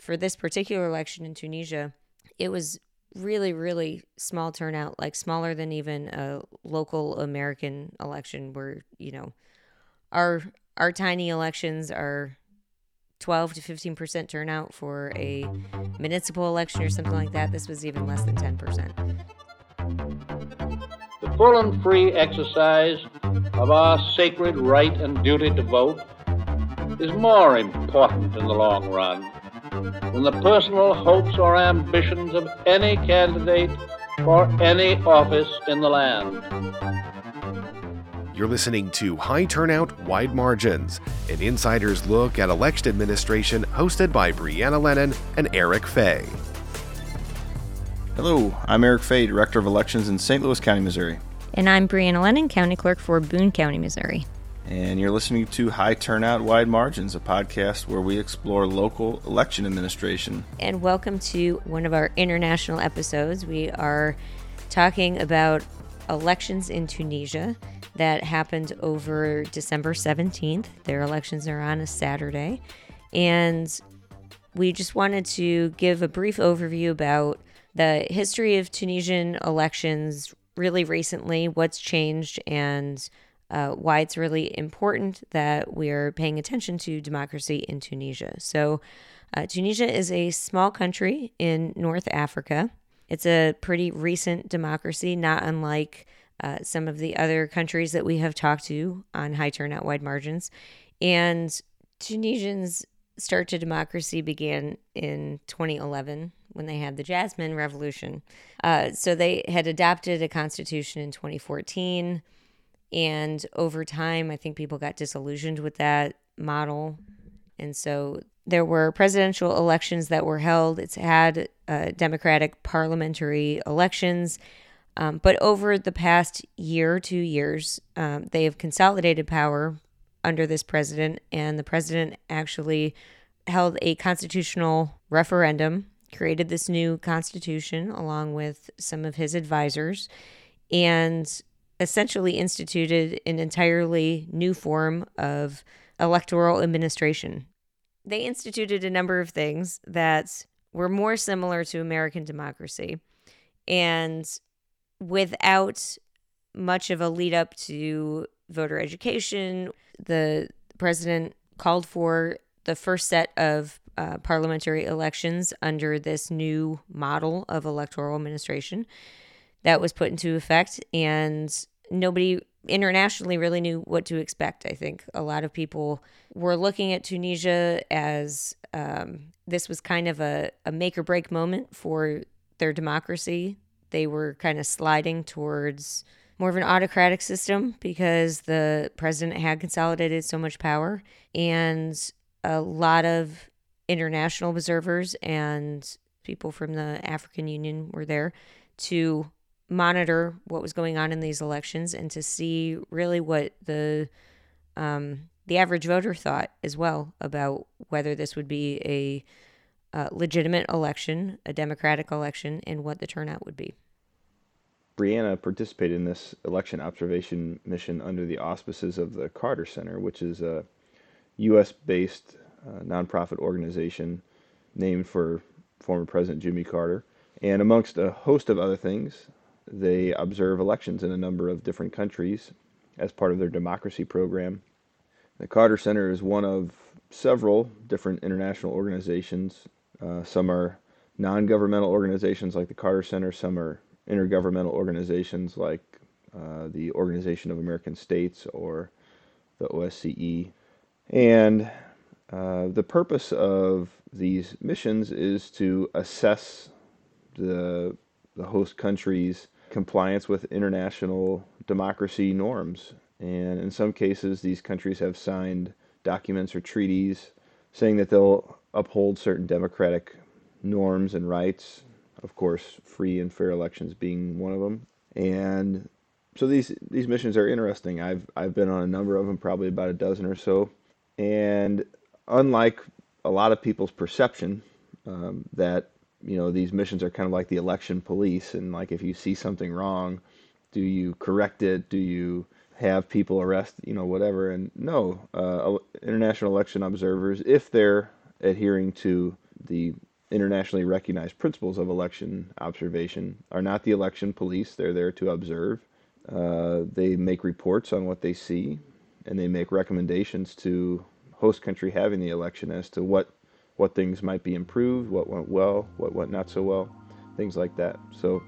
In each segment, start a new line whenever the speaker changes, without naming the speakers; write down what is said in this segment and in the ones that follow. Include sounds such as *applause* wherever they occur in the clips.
for this particular election in Tunisia, it was really, really small turnout, like smaller than even a local American election where, you know, our our tiny elections are 12 to 15% turnout for a municipal election or something like that. This was even less than 10%.
The full and free exercise of our sacred right and duty to vote is more important in the long run than the personal hopes or ambitions of any candidate for any office in the land.
You're listening to High Turnout, Wide Margins, an insider's look at election administration hosted by Brianna Lennon and Eric Fey.
Hello, I'm Eric Fey, Director of Elections in St. Louis County, Missouri.
And I'm Brianna Lennon, County Clerk for Boone County, Missouri
and you're listening to High Turnout, Wide Margins, a podcast where we explore local election administration.
And welcome to one of our international episodes. We are talking about elections in Tunisia that happened over December 17th. Their elections are on a Saturday. And we just wanted to give a brief overview about the history of Tunisian elections really recently, what's changed, and uh, why it's really important that we're paying attention to democracy in Tunisia. So, uh, Tunisia is a small country in North Africa. It's a pretty recent democracy, not unlike uh, some of the other countries that we have talked to on high turnout, wide margins. And Tunisians' start to democracy began in 2011 when they had the Jasmine Revolution. Uh, so they had adopted a constitution in 2014. And over time, I think people got disillusioned with that model. And so there were presidential elections that were held. It's had uh, democratic parliamentary elections. Um, but over the past year, two years, um, they have consolidated power under this president. And the president actually held a constitutional referendum, created this new constitution along with some of his advisors. And essentially instituted an entirely new form of electoral administration. They instituted a number of things that were more similar to American democracy and without much of a lead up to voter education. The president called for the first set of uh, parliamentary elections under this new model of electoral administration that was put into effect. And nobody internationally really knew what to expect. I think a lot of people were looking at Tunisia as um, this was kind of a, a make or break moment for their democracy. They were kind of sliding towards more of an autocratic system because the president had consolidated so much power. And a lot of international observers and people from the African Union were there to monitor what was going on in these elections and to see really what the um, the average voter thought as well about whether this would be a uh, legitimate election, a democratic election, and what the turnout would be.
Brianna participated in this election observation mission under the auspices of the Carter Center, which is a U.S. based uh, nonprofit organization named for former President Jimmy Carter. And amongst a host of other things, they observe elections in a number of different countries as part of their democracy program. The Carter Center is one of several different international organizations. Uh, some are non governmental organizations like the Carter Center, some are intergovernmental organizations like uh, the Organization of American States or the OSCE. And uh, the purpose of these missions is to assess the, the host country's compliance with international democracy norms. And in some cases, these countries have signed documents or treaties saying that they'll uphold certain democratic norms and rights. Of course, free and fair elections being one of them. And so these these missions are interesting. I've I've been on a number of them, probably about a dozen or so. And unlike a lot of people's perception um, that you know these missions are kind of like the election police and like if you see something wrong do you correct it do you have people arrest you know whatever and no uh, international election observers if they're adhering to the internationally recognized principles of election observation are not the election police. They're there to observe. Uh, they make reports on what they see, and they make recommendations to host country having the election as to what what things might be improved, what went well, what went not so well, things like that. So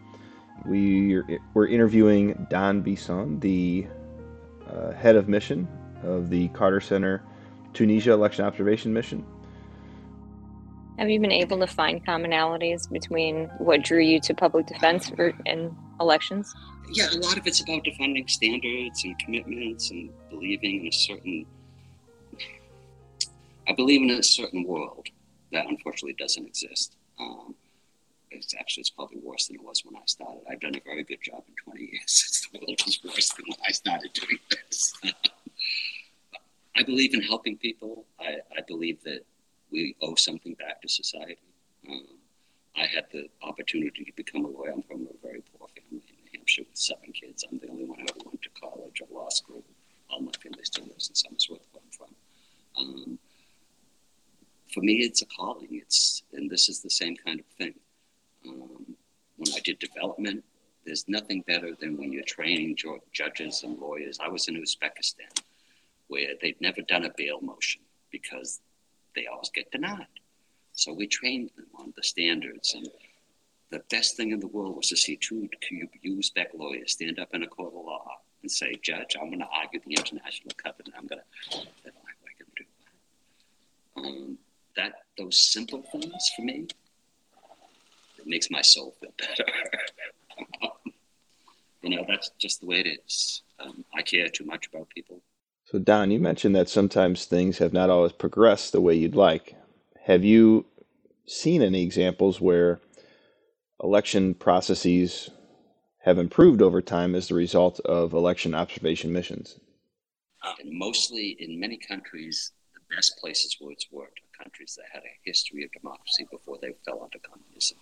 we we're interviewing Don Bisson, the uh, head of mission of the Carter Center Tunisia Election Observation Mission.
Have you been able to find commonalities between what drew you to public defense for, in elections?
Yeah, a lot of it's about defending standards and commitments and believing in a certain. I believe in a certain world that unfortunately doesn't exist. Um, it's actually it's probably worse than it was when I started. I've done a very good job in 20 years. the world was worse than when I started doing this. *laughs* I believe in helping people. I, I believe that we owe something back to society. Um, I had the opportunity to become a lawyer. I'm from a very poor family in New Hampshire with seven kids. I'm the only one who ever went to college or law school. All my family still lives in Somersworth, where I'm from. Um, for me, it's a calling. It's and this is the same kind of thing. Um, when I did development, there's nothing better than when you're training judges and lawyers. I was in Uzbekistan where they've never done a bail motion because they always get denied. So we trained them on the standards. And the best thing in the world was to see two Uzbek lawyers stand up in a court of law and say, Judge, I'm going to argue the international covenant. I'm going to. Um, that. Those simple things for me, it makes my soul feel better. *laughs* you know, that's just the way it is. Um, I care too much about people.
So, Don, you mentioned that sometimes things have not always progressed the way you'd like. Have you seen any examples where election processes have improved over time as the result of election observation missions?
And mostly in many countries, the best places where it's worked countries that had a history of democracy before they fell into communism.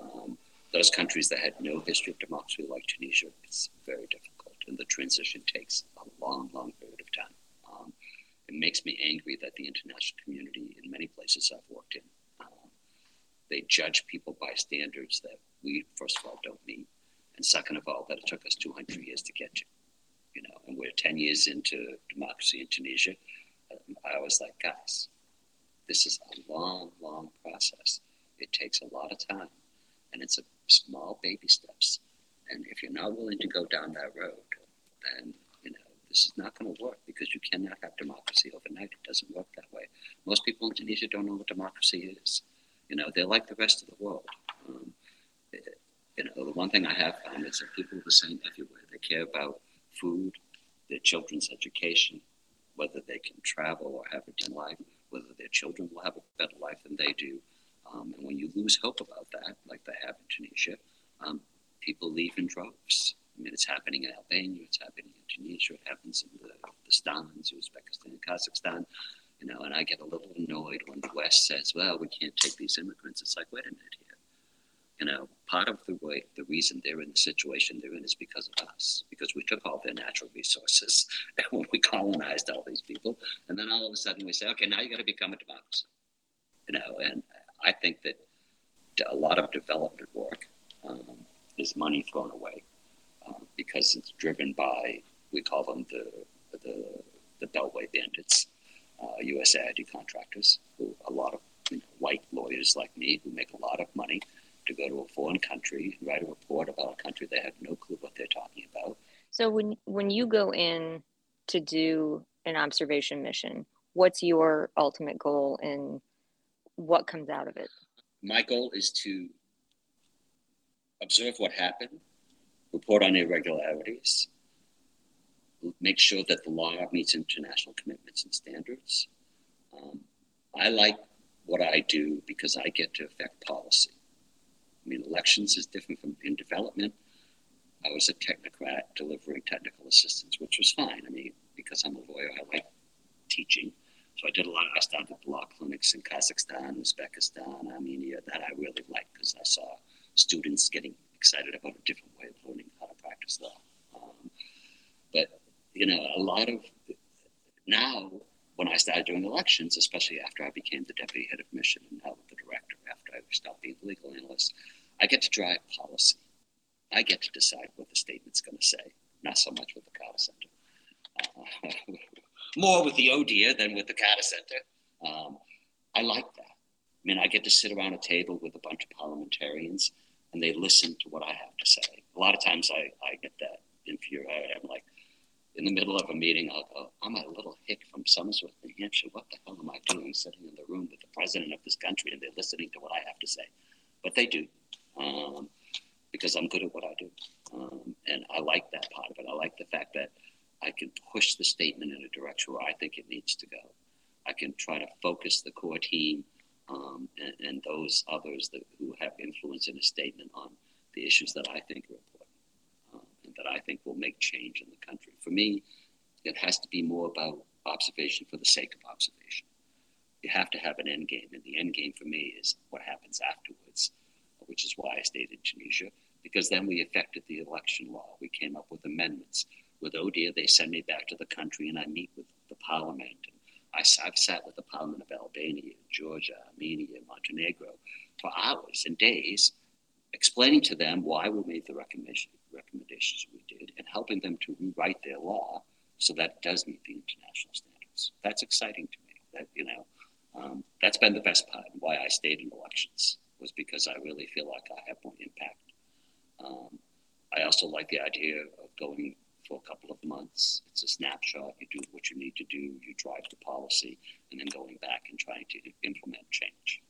Um, those countries that had no history of democracy, like Tunisia, it's very difficult, and the transition takes a long, long period of time. Um, it makes me angry that the international community, in many places I've worked in, um, they judge people by standards that we, first of all, don't meet, and second of all, that it took us 200 years to get to. You know, and we're 10 years into democracy in Tunisia. Um, I was like, guys, this is a long, long process. It takes a lot of time, and it's a small baby steps. And if you're not willing to go down that road, then you know this is not going to work because you cannot have democracy overnight. It doesn't work that way. Most people in Tunisia don't know what democracy is. You know, they're like the rest of the world. Um, you know, the one thing I have found is that people are the same everywhere. They care about food, their children's education, whether they can travel or have a decent life, whether their children will have a better life than they do. Um, and when you lose hope about that, like they have in Tunisia, um, people leave in droves. I mean, it's happening in Albania, it's happening in Tunisia, it happens in the, the Stans, Uzbekistan, Kazakhstan, you know, and I get a little annoyed when the West says, well, we can't take these immigrants. It's like, wait a minute here. You know, part of the way, the reason they're in the situation they're in is because of us, because we took all their natural resources *laughs* and when we colonized all these people. And then all of a sudden we say, okay, now you got to become a democracy. You know, and I think that a lot of development work um, is money thrown away um, because it's driven by we call them the the, the Beltway bandits, uh, USAID contractors, who a lot of you know, white lawyers like me who make a lot of money to go to a foreign country and write a report about a country they have no clue what they're talking about.
So when when you go in to do an observation mission, what's your ultimate goal and what comes out of it?
My goal is to observe what happened report on irregularities, make sure that the law meets international commitments and standards. Um, I like what I do because I get to affect policy. I mean, elections is different from in development. I was a technocrat delivering technical assistance, which was fine. I mean, because I'm a lawyer, I like teaching. So I did a lot. Of, I started law clinics in Kazakhstan, Uzbekistan, Armenia that I really liked because I saw students getting excited about a different way of learning how to practice law. Um, but you know, a lot of now when I started doing elections, especially after I became the deputy head of mission and now the drive policy. I get to decide what the statement's going to say, not so much with the Carter Center. Uh, *laughs* more with the ODIHR than with the Carter Center. Um, I like that. I mean, I get to sit around a table with a bunch of parliamentarians and they listen to what I have to say. A lot of times I, I get that infuriated. I'm like, in the middle of a meeting, I'll go, I'm a little hick from Somersworth, New Hampshire. What the hell am I doing sitting in the room with the president of this country and they're listening to what I have to say? But they do, um, because I'm good at what I do. Um, and I like that part of it. I like the fact that I can push the statement where I think it needs to go. I can try to focus the core team um, and, and, those others that, who have influence in a statement on the issues that I think are important um, and that I think will make change in the country. For me, it has to be more about observation for the sake of observation. You have to have an end game, and the end game for me is what happens afterwards, which is why I stayed in Tunisia, because then we affected the election law. We came up with amendments. With ODIHR, they send me back to the country, and I meet with the parliament I, have sat with the Parliament of Albania, Georgia, Armenia, Montenegro for hours and days, explaining to them why we made the recommendation, recommendations we did and helping them to rewrite their law so that it does meet the international standards. That's exciting to me. That you know, um, that's been the best part. Why I stayed in elections was because I really feel like I have more impact. Um, I also like the idea of going for a couple of months. It's a snapshot. You do what you need to do. You drive the policy, and then going back and trying to implement change.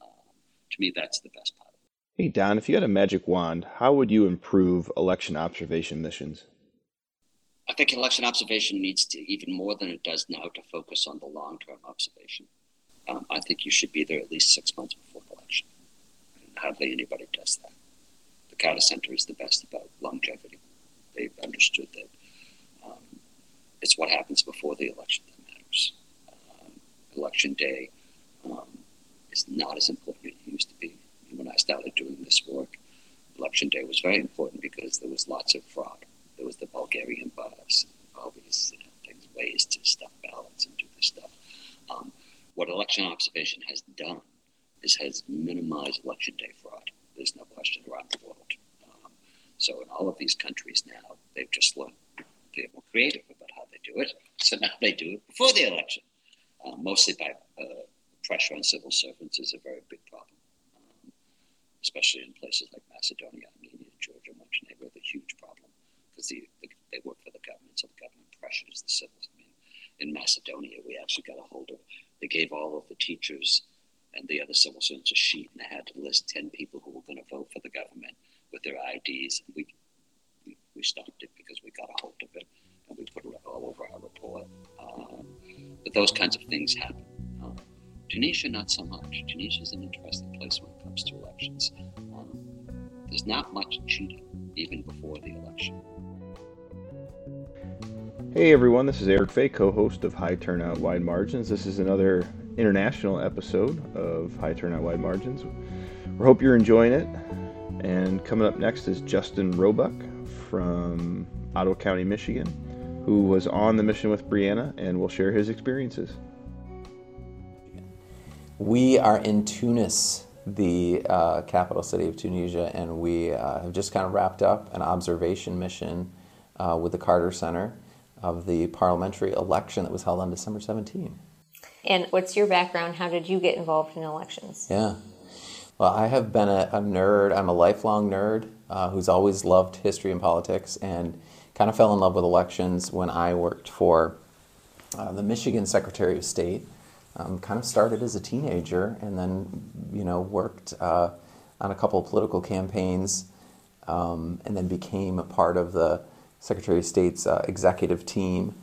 Um, to me, that's the best part. Of it.
Hey Don, if you had a magic wand, how would you improve election observation missions?
I think election observation needs to, even more than it does now, to focus on the long term observation. Um, I think you should be there at least six months before the election. And hardly anybody does that. The Carter Center is the best about longevity they've understood that um, it's what happens before the election that matters. Um, election day um, is not as important as it used to be. when I started doing this work, election day was very important because there was lots of fraud. There was the Bulgarian bus, all these you know, things, ways to stuff ballots and do this stuff. Um, what election observation has done is has minimized election day fraud. There's no question around the world. So in all of these countries now, they've just learned they're more creative about how they do it. So now they do it before the election, uh, mostly by uh, pressure on civil servants is a very big problem, um, especially in places like Macedonia, Armenia, Georgia, Montenegro. The huge problem because the, the, they work for the government, so the government pressures the civils. Mean, in Macedonia, we actually got a hold of. They gave all of the teachers and the other civil servants a sheet, and they had to list ten people who were going to vote for the government with their IDs. And we, we, stopped it because we got a hold of it and we put it all over our report. Um, but those kinds of things happen. Um, Tunisia, not so much. Tunisia is an interesting place when it comes to elections. Um, there's not much cheating even before the election.
Hey everyone, this is Eric Fey, co host of High Turnout Wide Margins. This is another international episode of High Turnout Wide Margins. We hope you're enjoying it. And coming up next is Justin Roebuck from Ottawa County, Michigan, who was on the mission with Brianna and will share his experiences.
We are in Tunis, the uh, capital city of Tunisia, and we uh, have just kind of wrapped up an observation mission uh, with the Carter Center of the parliamentary election that was held on December 17.
And what's your background? How did you get involved in elections?
Yeah. Well, I have been a, a nerd. I'm a lifelong nerd uh, who's always loved history and politics and kind of fell in love with elections when I worked for uh, the Michigan Secretary of State. Um, kind of started as a teenager and then, you know, worked uh, on a couple of political campaigns um, and then became a part of the Secretary of State's uh, executive team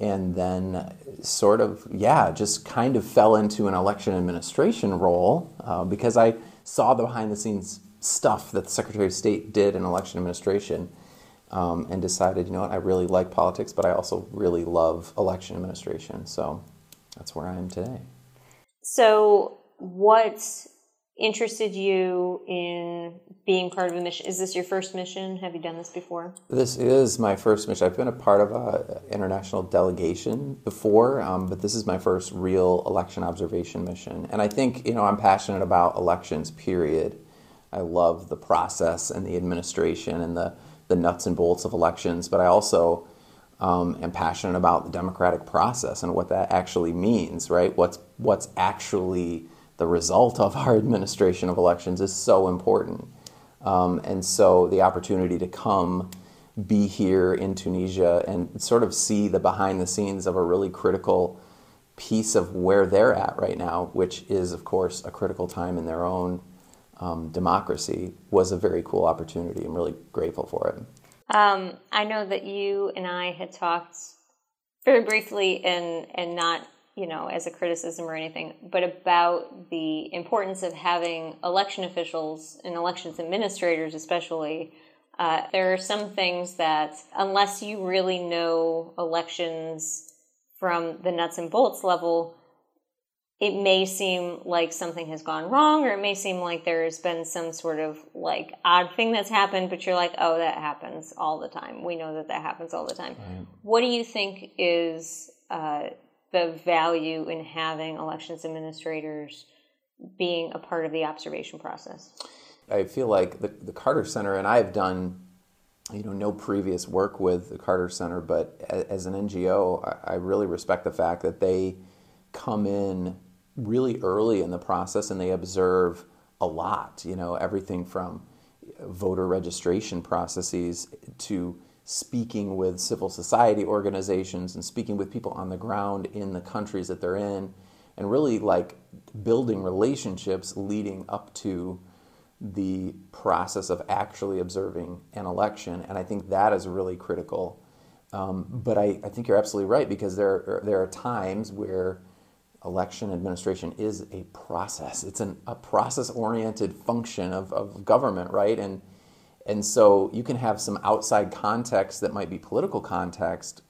and then sort of yeah just kind of fell into an election administration role uh, because i saw the behind the scenes stuff that the secretary of state did in election administration um, and decided you know what i really like politics but i also really love election administration. So that's where i am today.
So what interested you in being part of a mission? Is this your first mission? Have you done this before?
This is my first mission. I've been a part of an international delegation before, um, but this is my first real election observation mission. And I think, you know, I'm passionate about elections, period. I love the process and the administration and the, the nuts and bolts of elections, but I also um, am passionate about the democratic process and what that actually means, right? What's, what's actually the result of our *laughs* administration of elections is so important. Um, and so the opportunity to come be here in Tunisia and sort of see the behind the scenes of a really critical piece of where they're at right now, which is, of course, a critical time in their own um, democracy, was a very cool opportunity. I'm really grateful for it.
Um, I know that you and I had talked very briefly and and not you know as a criticism or anything, but about the importance of having election officials and elections administrators, especially. Uh, there are some things that, unless you really know elections from the nuts and bolts level, it may seem like something has gone wrong or it may seem like there's been some sort of like odd thing that's happened but you're like oh that happens all the time we know that that happens all the time right. what do you think is uh, the value in having elections administrators being a part of the observation process
i feel like the, the carter center and i've done you know no previous work with the Carter Center, but as an NGO, I really respect the fact that they come in really early in the process and they observe a lot. You know everything from voter registration processes to speaking with civil society organizations and speaking with people on the ground in the countries that they're in, and really like building relationships leading up to the process of actually observing an election, and I think that is really critical. Um, but I, I, think you're absolutely right because there are, there are times where election administration is a process. It's an, a process-oriented function of, of government, right? And and so you can have some outside context that might be political context,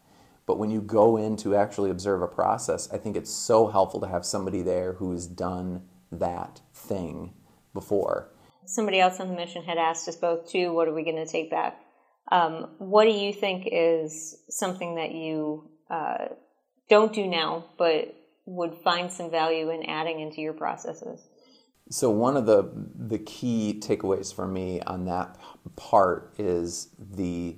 but when you go in to actually observe a process, I think it's so helpful to have somebody there who has done that thing before
somebody else on the mission had asked us both too, what are we going to take back? Um, what do you think is something that you uh, don't do now, but would find some value in adding into your processes?
So one of the the key takeaways for me on that part is the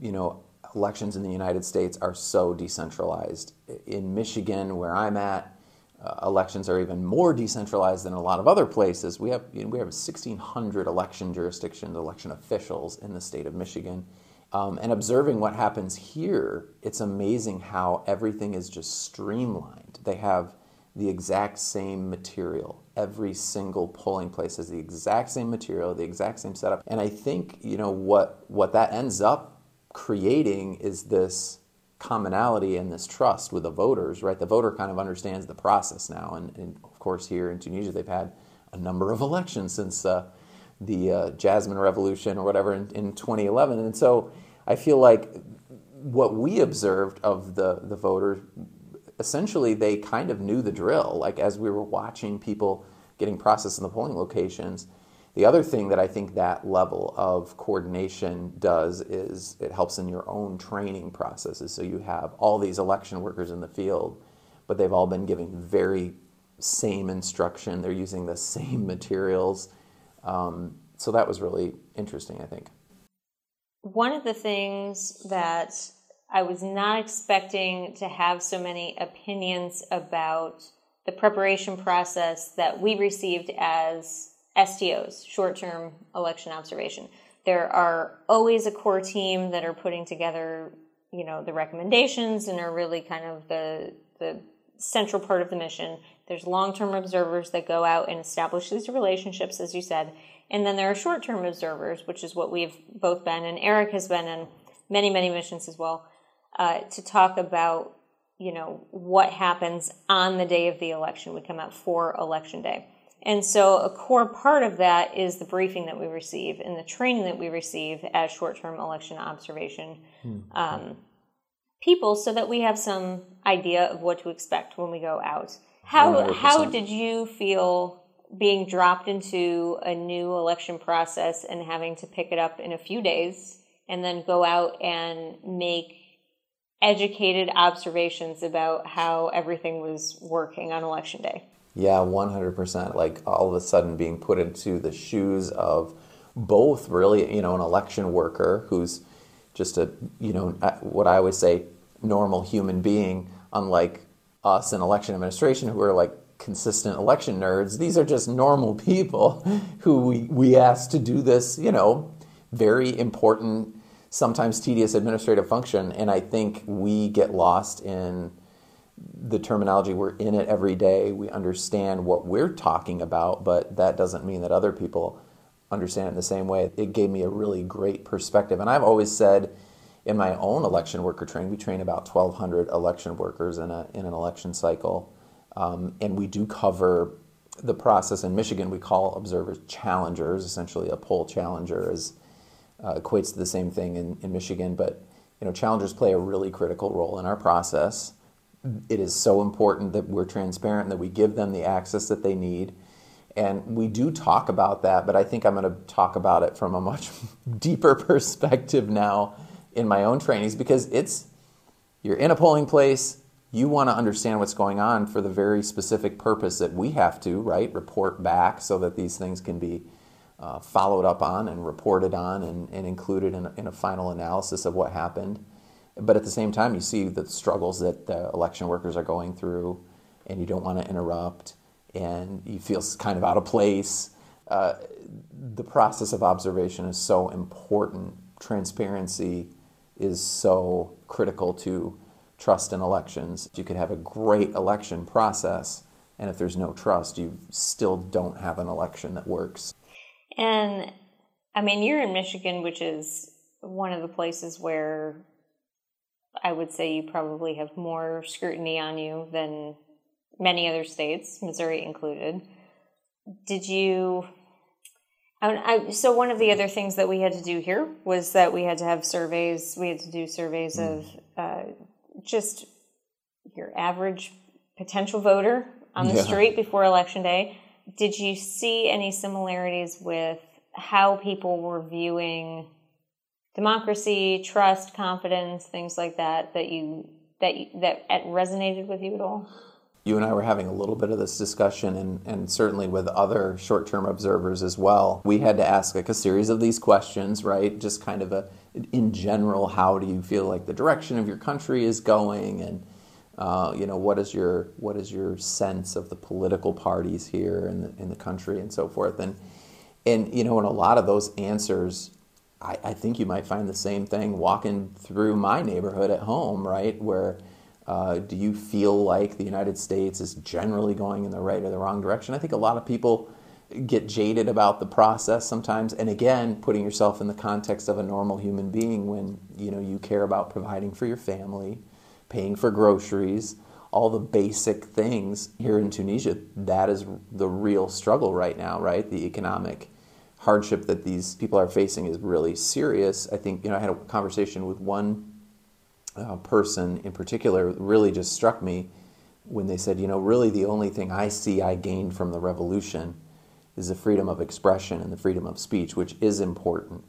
you know elections in the United States are so decentralized. In Michigan, where I'm at, uh, elections are even more decentralized than a lot of other places. We have you know, we have 1,600 election jurisdictions, election officials in the state of Michigan. Um, and observing what happens here, it's amazing how everything is just streamlined. They have the exact same material. Every single polling place has the exact same material, the exact same setup. And I think you know what what that ends up creating is this commonality and this trust with the voters, right? The voter kind of understands the process now. And, and of course, here in Tunisia, they've had a number of *laughs* elections since uh, the uh, Jasmine Revolution or whatever in, in 2011. And so I feel like what we observed of the, the voters, essentially, they kind of knew the drill. Like as we were watching people getting processed in the polling locations, the other thing that I think that level of coordination does is it helps in your own training processes. So you have all these election workers in the field, but they've all been giving very same instruction. They're using the same *laughs* materials. Um, so that was really interesting, I think.
One of the things that I was not expecting to have so many opinions about the preparation process that we received as STOs, short term election observation. There are always a core team that are putting together, you know, the recommendations and are really kind of the the central part of the mission. There's long term observers that go out and establish these relationships, as you said. And then there are short term observers, which is what we've both been, and Eric has been in many, many missions as well, uh, to talk about, you know, what happens on the day of the election. We come out for election day. And so a core part of that is the briefing that we receive and the training that we receive as short-term election observation hmm. um, people so that we have some idea of what to expect when we go out. How, how did you feel being dropped into a new election process and having to pick it up in a few days and then go out and make educated observations about how everything was working on election day?
Yeah, 100%. Like all of a sudden being put into the shoes of both really, you know, an election worker who's just a, you know, what I always say, normal human being, unlike us in election administration who are like consistent election nerds. These are just normal people *laughs* who we, we ask to do this, you know, very important, sometimes tedious administrative function. And I think we get lost in the terminology. We're in it every day. We understand what we're talking about, but that doesn't mean that other people understand it in the same way. It gave me a really great perspective. And I've always said in my own election worker training, we train about 1,200 election workers in, a, in an election cycle. Um, and we do cover the process in Michigan. We call observers challengers. Essentially, a poll challenger is, uh, equates to the same thing in, in Michigan. But you know, challengers play a really critical role in our process. It is so important that we're transparent that we give them the access that they need. And we do talk about that, but I think I'm going to talk about it from a much *laughs* deeper perspective now in my own trainings because it's you're in a polling place, you want to understand what's going on for the very specific purpose that we have to, right? Report back so that these things can be uh, followed up on and reported on and, and included in a, in a final analysis of what happened. But at the same time, you see the struggles that the election workers are going through, and you don't want to interrupt, and you feel kind of out of place. Uh, the process of observation is so important. Transparency is so critical to trust in elections. You could have a great election process, and if there's no trust, you still don't have an election that works.
And I mean, you're in Michigan, which is one of the places where I would say you probably have more scrutiny on you than many other states, Missouri included. Did you? I, so one of the other things that we had to do here was that we had to have surveys. We had to do surveys of uh, just your average potential voter on the yeah. street before election day. Did you see any similarities with how people were viewing democracy, trust, confidence, things like that that you that you, that resonated with you at all?
You and I were having a little bit of this discussion, and, and certainly with other short term observers as well. We had to ask like a series of these questions, right? Just kind of a, in general, how do you feel like the direction of your country is going, and uh, you know what is your what is your sense of the political parties here in the in the country and so forth, and and you know, in a lot of those answers, I, I think you might find the same thing walking through my neighborhood at home, right? Where uh, do you feel like the United States is generally going in the right or the wrong direction? I think a lot of people get jaded about the process sometimes and again putting yourself in the context of a normal human being when you know you care about providing for your family paying for groceries all the basic things here in Tunisia that is the real struggle right now right the economic hardship that these people are facing is really serious. I think, you know, I had a conversation with one uh, person in particular, really just struck me when they said, you know, really the only thing I see I gained from the revolution is the freedom of expression and the freedom of speech, which is important.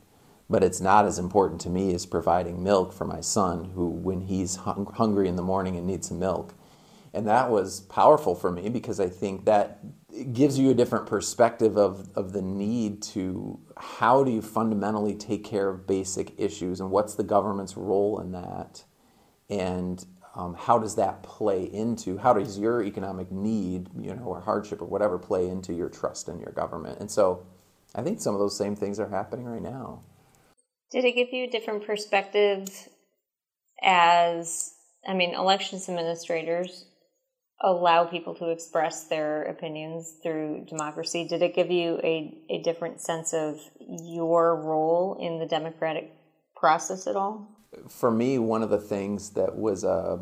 But it's not as important to me as providing milk for my son, who, when he's hung- hungry in the morning and needs some milk. And that was powerful for me because I think that gives you a different perspective of, of the need to how do you fundamentally take care of basic issues and what's the government's role in that? And um, how does that play into how does your economic need you know or hardship or whatever play into your trust in your government? And so i think some of those same things are happening right now
did it give you a different perspective as i mean elections administrators allow people to express their opinions through democracy? Did it give you a, a different sense of your role in the democratic process at all?
For me, one of the things that was a,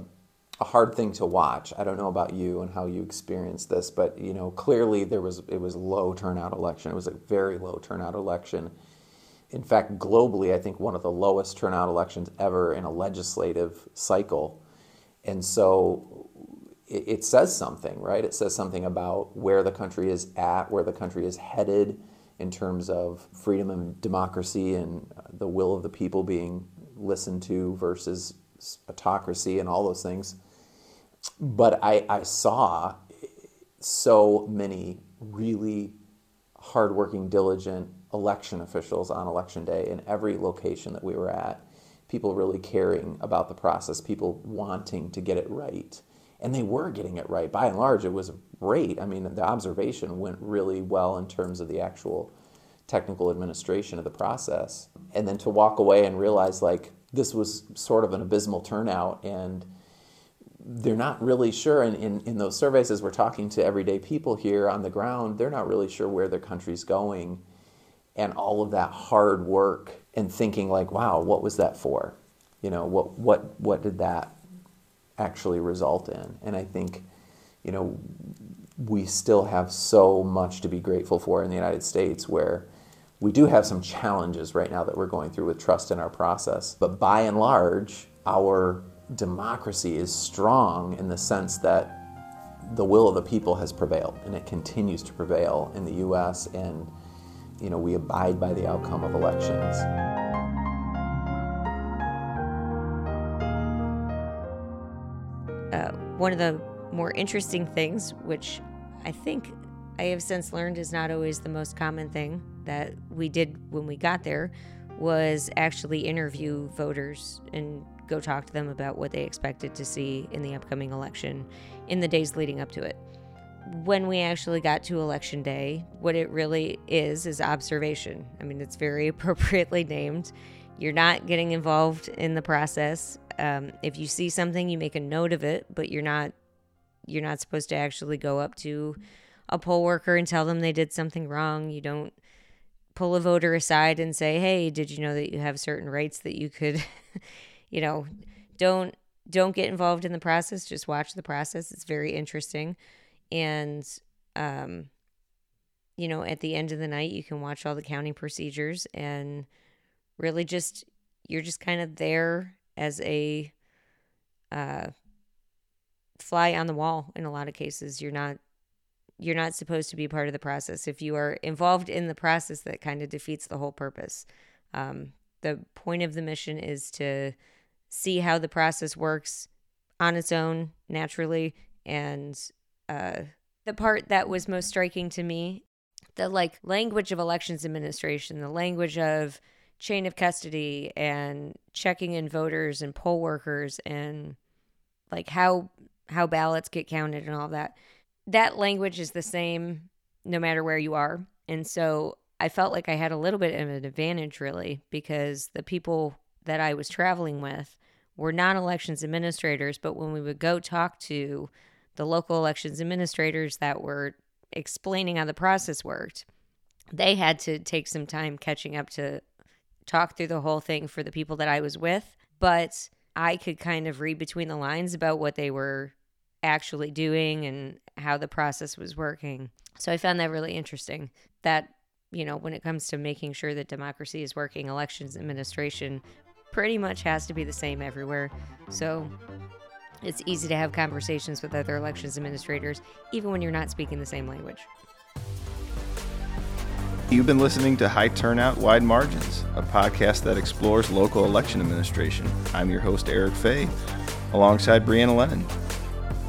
a hard thing to watch. I don't know about you and how you experienced this, but you know, clearly there was it was low turnout election. It was a very low turnout election. In fact, globally, I think one of the lowest turnout elections ever in a legislative cycle. And so it, it says something, right? It says something about where the country is at, where the country is headed in terms of freedom and democracy and the will of the people being listened to versus autocracy and all those things. But I, I saw so many really hardworking, diligent election officials on election day in every location that we were at. People really caring about the process, people wanting to get it right. And they were getting it right. By and large, it was great. I mean, the observation went really well in terms of the actual technical administration of the process. And then to walk away and realize, like, this was sort of an abysmal turnout and they're not really sure in, in, in those surveys as we're talking to everyday people here on the ground they're not really sure where their country's going and all of that hard work and thinking like wow what was that for? You know what what what did that actually result in? And i think you know we still have so much to be grateful for in the united states where we do have some challenges right now that we're going through with trust in our process. But by and large our democracy is strong in the sense that the will of the people has prevailed and it continues to prevail in the US and you know we abide by the outcome of elections.
Uh, one of the more interesting things, which I think I have since learned is not always the most common thing that we did when we got there, was actually interview voters and go talk to them about what they expected to see in the upcoming election in the days leading up to it. When we actually got to election day, what it really is is observation. I mean, it's very *laughs* appropriately named. You're not getting involved in the process. Um, if you see something, you make a note of it, but you're not you're not supposed to actually go up to a poll worker and tell them they did something wrong. You don't pull a voter aside and say, "Hey, did you know that you have certain rights that you could *laughs* you know, don't don't get involved in the process. Just watch the process. It's very interesting, and um, you know, at the end of the night, you can watch all the counting procedures and really just you're just kind of there as a uh, fly on the wall in a lot of cases. You're not you're not supposed to be part of the process. If you are involved in the process, that kind of defeats the whole purpose. Um, the point of the mission is to see how the process works on its own naturally and uh, the part that was most striking to me the like language of elections administration the language of chain of custody and checking in voters and poll workers and like how how ballots get counted and all that that language is the same no matter where you are. And so i felt like i had a little bit of an advantage really because the people that i was traveling with were not elections administrators, but when we would go talk to the local elections administrators that were explaining how the process worked, they had to take some time catching up to talk through the whole thing for the people that I was with. But I could kind of read between the lines about what they were actually doing and how the process was working. So I found that really interesting that, you know, when it comes to making sure that democracy is working, elections administration pretty much has to be the same everywhere. So it's easy to have conversations with other elections administrators, even when you're not speaking the same language.
You've been listening to High Turnout, Wide Margins, a podcast that explores local election administration. I'm your host, Eric Fey, alongside Brianna Lennon.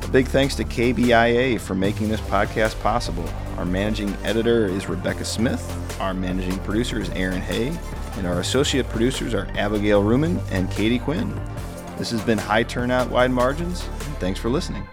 A big thanks to KBIA for making this podcast possible. Our managing editor is Rebecca Smith. Our managing producer is Aaron Hay and our associate producers are Abigail Ruman and Katie Quinn. This has been High Turnout, Wide Margins, and thanks for listening.